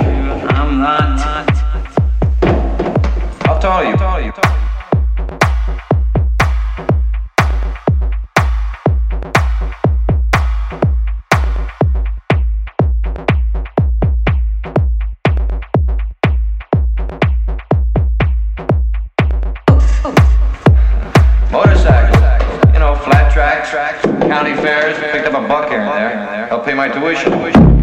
I'm not. I'll tell you. I'll tell you. Motorcycle, you know, flat track, county fairs, picked up a buck here and there. I'll pay my tuition.